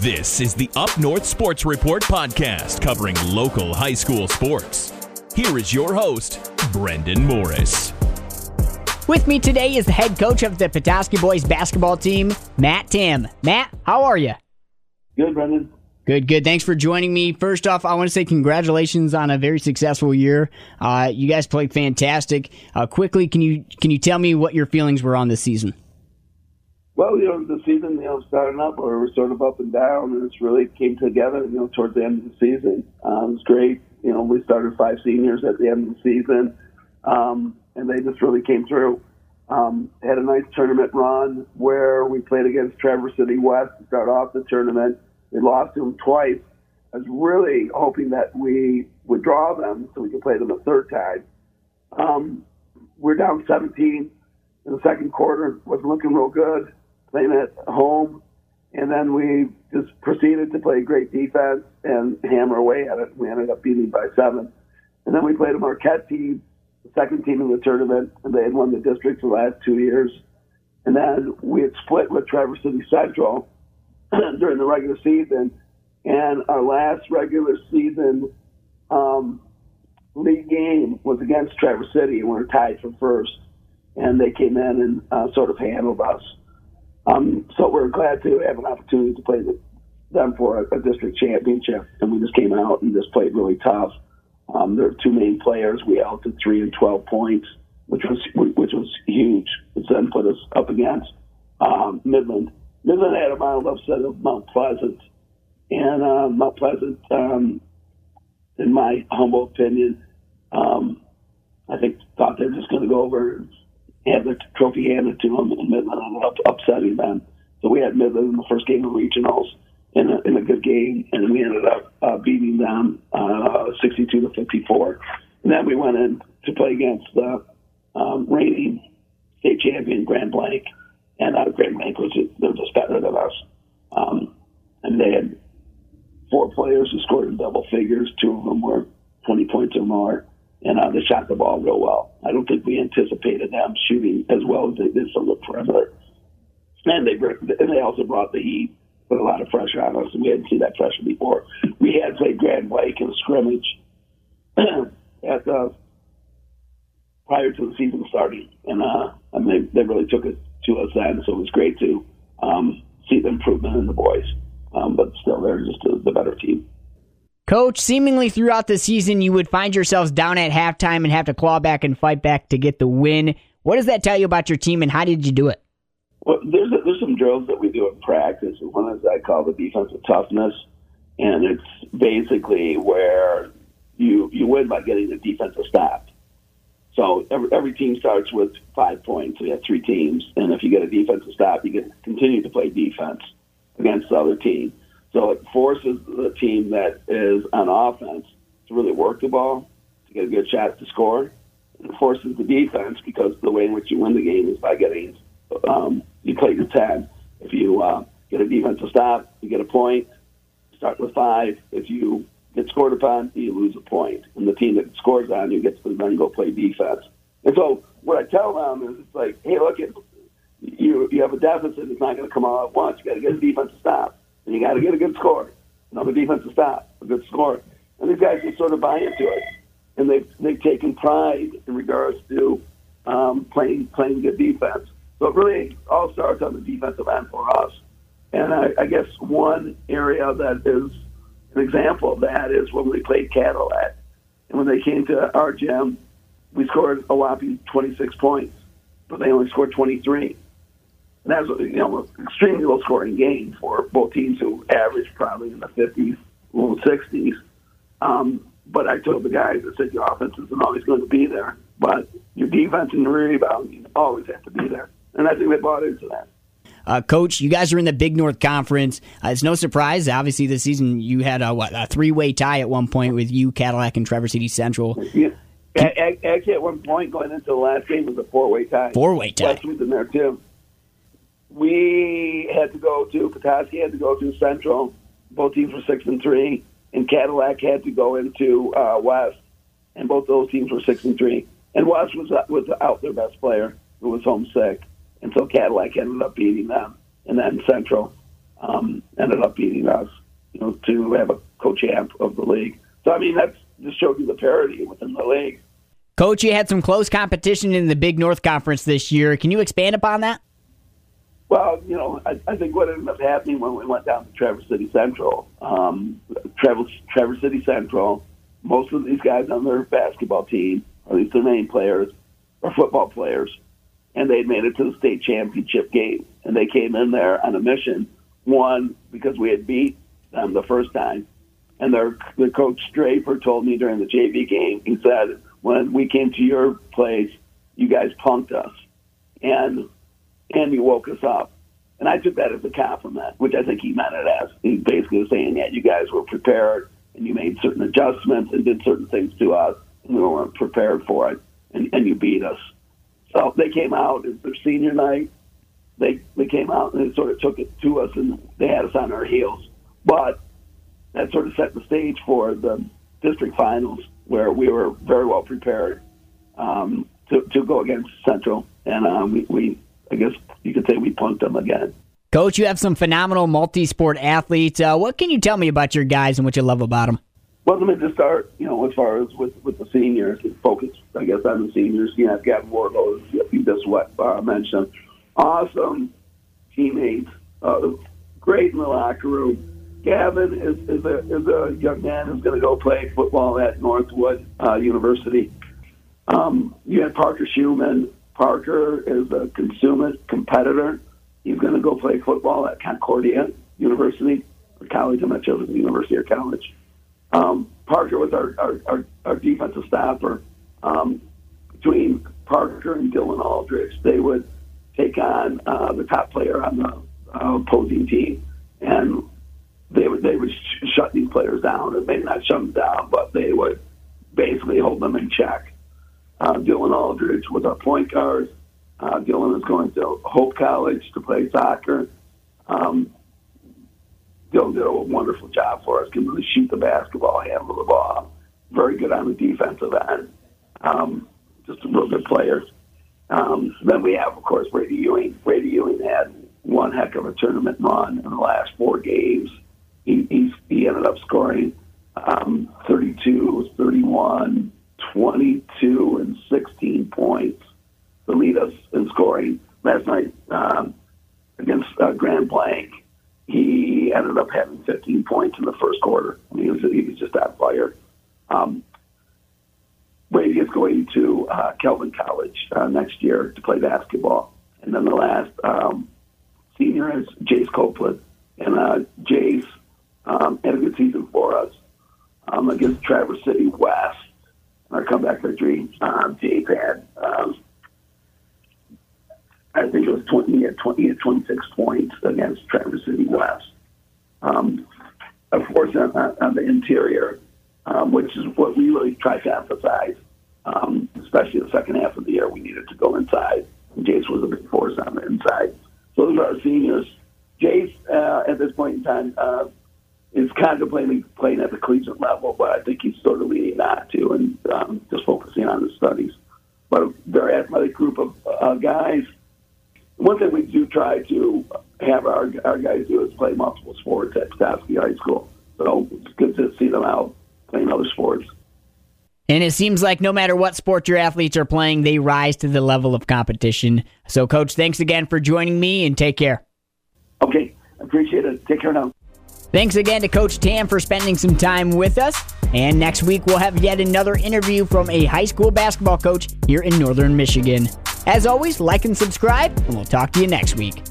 This is the Up North Sports Report podcast covering local high school sports. Here is your host, Brendan Morris. With me today is the head coach of the Petoskey boys basketball team, Matt Tamm. Matt, how are you? Good, Brendan. Good, good. Thanks for joining me. First off, I want to say congratulations on a very successful year. Uh, you guys played fantastic. Uh, quickly, can you can you tell me what your feelings were on this season? Well, you know, the season, you know, starting up, or we're sort of up and down, and it's really came together, you know, towards the end of the season. Um, it was great. You know, we started five seniors at the end of the season, um, and they just really came through. Um, had a nice tournament run where we played against Traverse City West to start off the tournament. We lost to them twice. I was really hoping that we would draw them so we could play them a third time. Um, we're down 17 in the second quarter. wasn't looking real good playing at home. And then we just proceeded to play great defense and hammer away at it. We ended up beating by seven. And then we played a Marquette team, the second team in the tournament, and they had won the district the last two years. And then we had split with Traverse City Central during the regular season. And our last regular season um, league game was against Traverse City, and we were tied for first. And they came in and uh, sort of handled us. Um, so we're glad to have an opportunity to play them for a, a, district championship, and we just came out and just played really tough. Um, there are two main players. We held to three and twelve points, which was which was huge. Which then put us up against um, Midland. Midland had a mild upset of Mount Pleasant, and uh, Mount Pleasant, um, in my humble opinion, um, I think thought they were just going to go over had the trophy handed to them, and Midland ended up upsetting them. So we had Midland in the first game of regionals in a, in a good game, and we ended up uh, beating them uh, 62 to 54. And then we went in to play against the um, reigning state champion Grand Blanc, and uh, Grand Blanc was they're just better than us. Um, and they had four players who scored in double figures. Two of them were 20 points or more and uh, they shot the ball real well. I don't think we anticipated them shooting as well as they did from the perimeter. And they and they also brought the heat, put a lot of pressure on us, and we hadn't seen that pressure before. We had played Grand Blanc in a scrimmage at the prior to the season starting, and uh, I mean they really took it to us then, so it was great to um, see the improvement in the boys. Um, but still, they're just a, the better team. Coach, seemingly throughout the season, you would find yourselves down at halftime and have to claw back and fight back to get the win. What does that tell you about your team, and how did you do it? Well, there's there's some drills that we do in practice. One is I call the defensive toughness, and it's basically where you you win by getting the defensive stop. So every, every team starts with five points. We have three teams, and if you get a defensive stop, you can continue to play defense against the other team. So it forces the team that is on offense to really work the ball to get a good shot to score. It forces the defense because the way in which you win the game is by getting um, you play your ten. If you uh, get a defensive stop, you get a point. Start with five. If you get scored upon, you lose a point. And the team that scores on you gets to then go play defense. And so what I tell them is it's like, hey, look, it, you you have a deficit. It's not going to come all at once. You got to get a defensive stop you got to get a good score. The defensive stop, a good score. And these guys just sort of buy into it. And they've, they've taken pride in regards to um, playing, playing good defense. So it really all starts on the defensive end for us. And I, I guess one area that is an example of that is when we played Cadillac. And when they came to our gym, we scored a whopping 26 points, but they only scored 23. And that was, you know, an extremely low scoring game for both teams who averaged probably in the 50s, low 60s. Um, but I told the guys, I said, your offense isn't always going to be there, but your defense and your rebounding always have to be there. And I think they bought into that. Uh, Coach, you guys are in the Big North Conference. Uh, it's no surprise. Obviously, this season you had a, what, a three-way tie at one point with you, Cadillac, and Traverse City Central. Yeah. Actually, at one point going into the last game was a four-way tie. Four-way tie. West was in there too we had to go to Petoskey had to go to Central. Both teams were six and three, and Cadillac had to go into uh, West, and both those teams were six and three. And West was uh, was out their best player, who was homesick, and so Cadillac ended up beating them. and then Central um, ended up beating us. You know, to have a co-champ of the league. So I mean, that's just showed you the parity within the league. Coach, you had some close competition in the Big North Conference this year. Can you expand upon that? Well, you know, I, I think what ended up happening when we went down to Traverse City Central, um, Traverse, Traverse City Central, most of these guys on their basketball team, at least their main players, are football players, and they made it to the state championship game. And they came in there on a mission, one, because we had beat them the first time, and their the coach Draper told me during the JV game, he said, when we came to your place, you guys punked us, and and you woke us up. And I took that as a compliment, which I think he meant it as. He basically was saying, yeah, you guys were prepared and you made certain adjustments and did certain things to us, and we weren't prepared for it, and, and you beat us. So they came out, it's their senior night. They, they came out and they sort of took it to us, and they had us on our heels. But that sort of set the stage for the district finals, where we were very well prepared um, to, to go against Central. And um, we, we I guess you could say we punked them again. Coach, you have some phenomenal multi-sport athletes. Uh, what can you tell me about your guys and what you love about them? Well, let me just start, you know, as far as with, with the seniors, focus, I guess, on the seniors. You have Gavin Wardlow, you just what uh, mentioned. Awesome teammates, uh, great in the locker room. Gavin is, is, a, is a young man who's going to go play football at Northwood uh, University. Um, you had Parker Schumann, Parker is a consummate competitor. He's going to go play football at Concordia University or college. I'm not sure if it's university or college. Um, Parker was our, our, our, our defensive stopper. Um, between Parker and Dylan Aldridge, they would take on uh, the top player on the uh, opposing team, and they would they would sh- shut these players down, and maybe not shut them down, but they would basically hold them in check. Uh, Dylan Aldridge was our point guard. Uh, Dylan is going to Hope College to play soccer. Um, Dylan did a wonderful job for us. Can really shoot the basketball, handle the ball. Very good on the defensive end. Um, just a real good player. Um, then we have, of course, Brady Ewing. Brady Ewing had one heck of a tournament run in the last four games. He, he, ended up scoring um, 32, 31, 22 and 16 points to lead us in scoring. Last night um, against uh, Grand Blanc, he ended up having 15 points in the first quarter. I mean, he was, he was just on fire. Um, Brady is going to uh, Calvin College uh, next year to play basketball. And then the last um, senior is Jace Copeland. And uh, Jace um, had a good season for us um, against Traverse City West our comeback victory. Um, Dave had, um, I think it was 20, he 20 at 26 points against Traverse City West. Um, of course, on, on the interior, um, which is what we really try to emphasize, um, especially the second half of the year, we needed to go inside. Jace was a big force on the inside. So those are our seniors. Jace, uh, at this point in time, uh, is contemplating playing at the collegiate level, but I think he's sort of leaning not to and um, just focusing on his studies. But a very athletic group of uh, guys. One thing we do try to have our, our guys do is play multiple sports at Petoskey High School. So it's good to see them out playing other sports. And it seems like no matter what sport your athletes are playing, they rise to the level of competition. So, Coach, thanks again for joining me and take care. Okay, appreciate it. Take care now. Thanks again to Coach Tamm for spending some time with us. And next week, we'll have yet another interview from a high school basketball coach here in Northern Michigan. As always, like and subscribe, and we'll talk to you next week.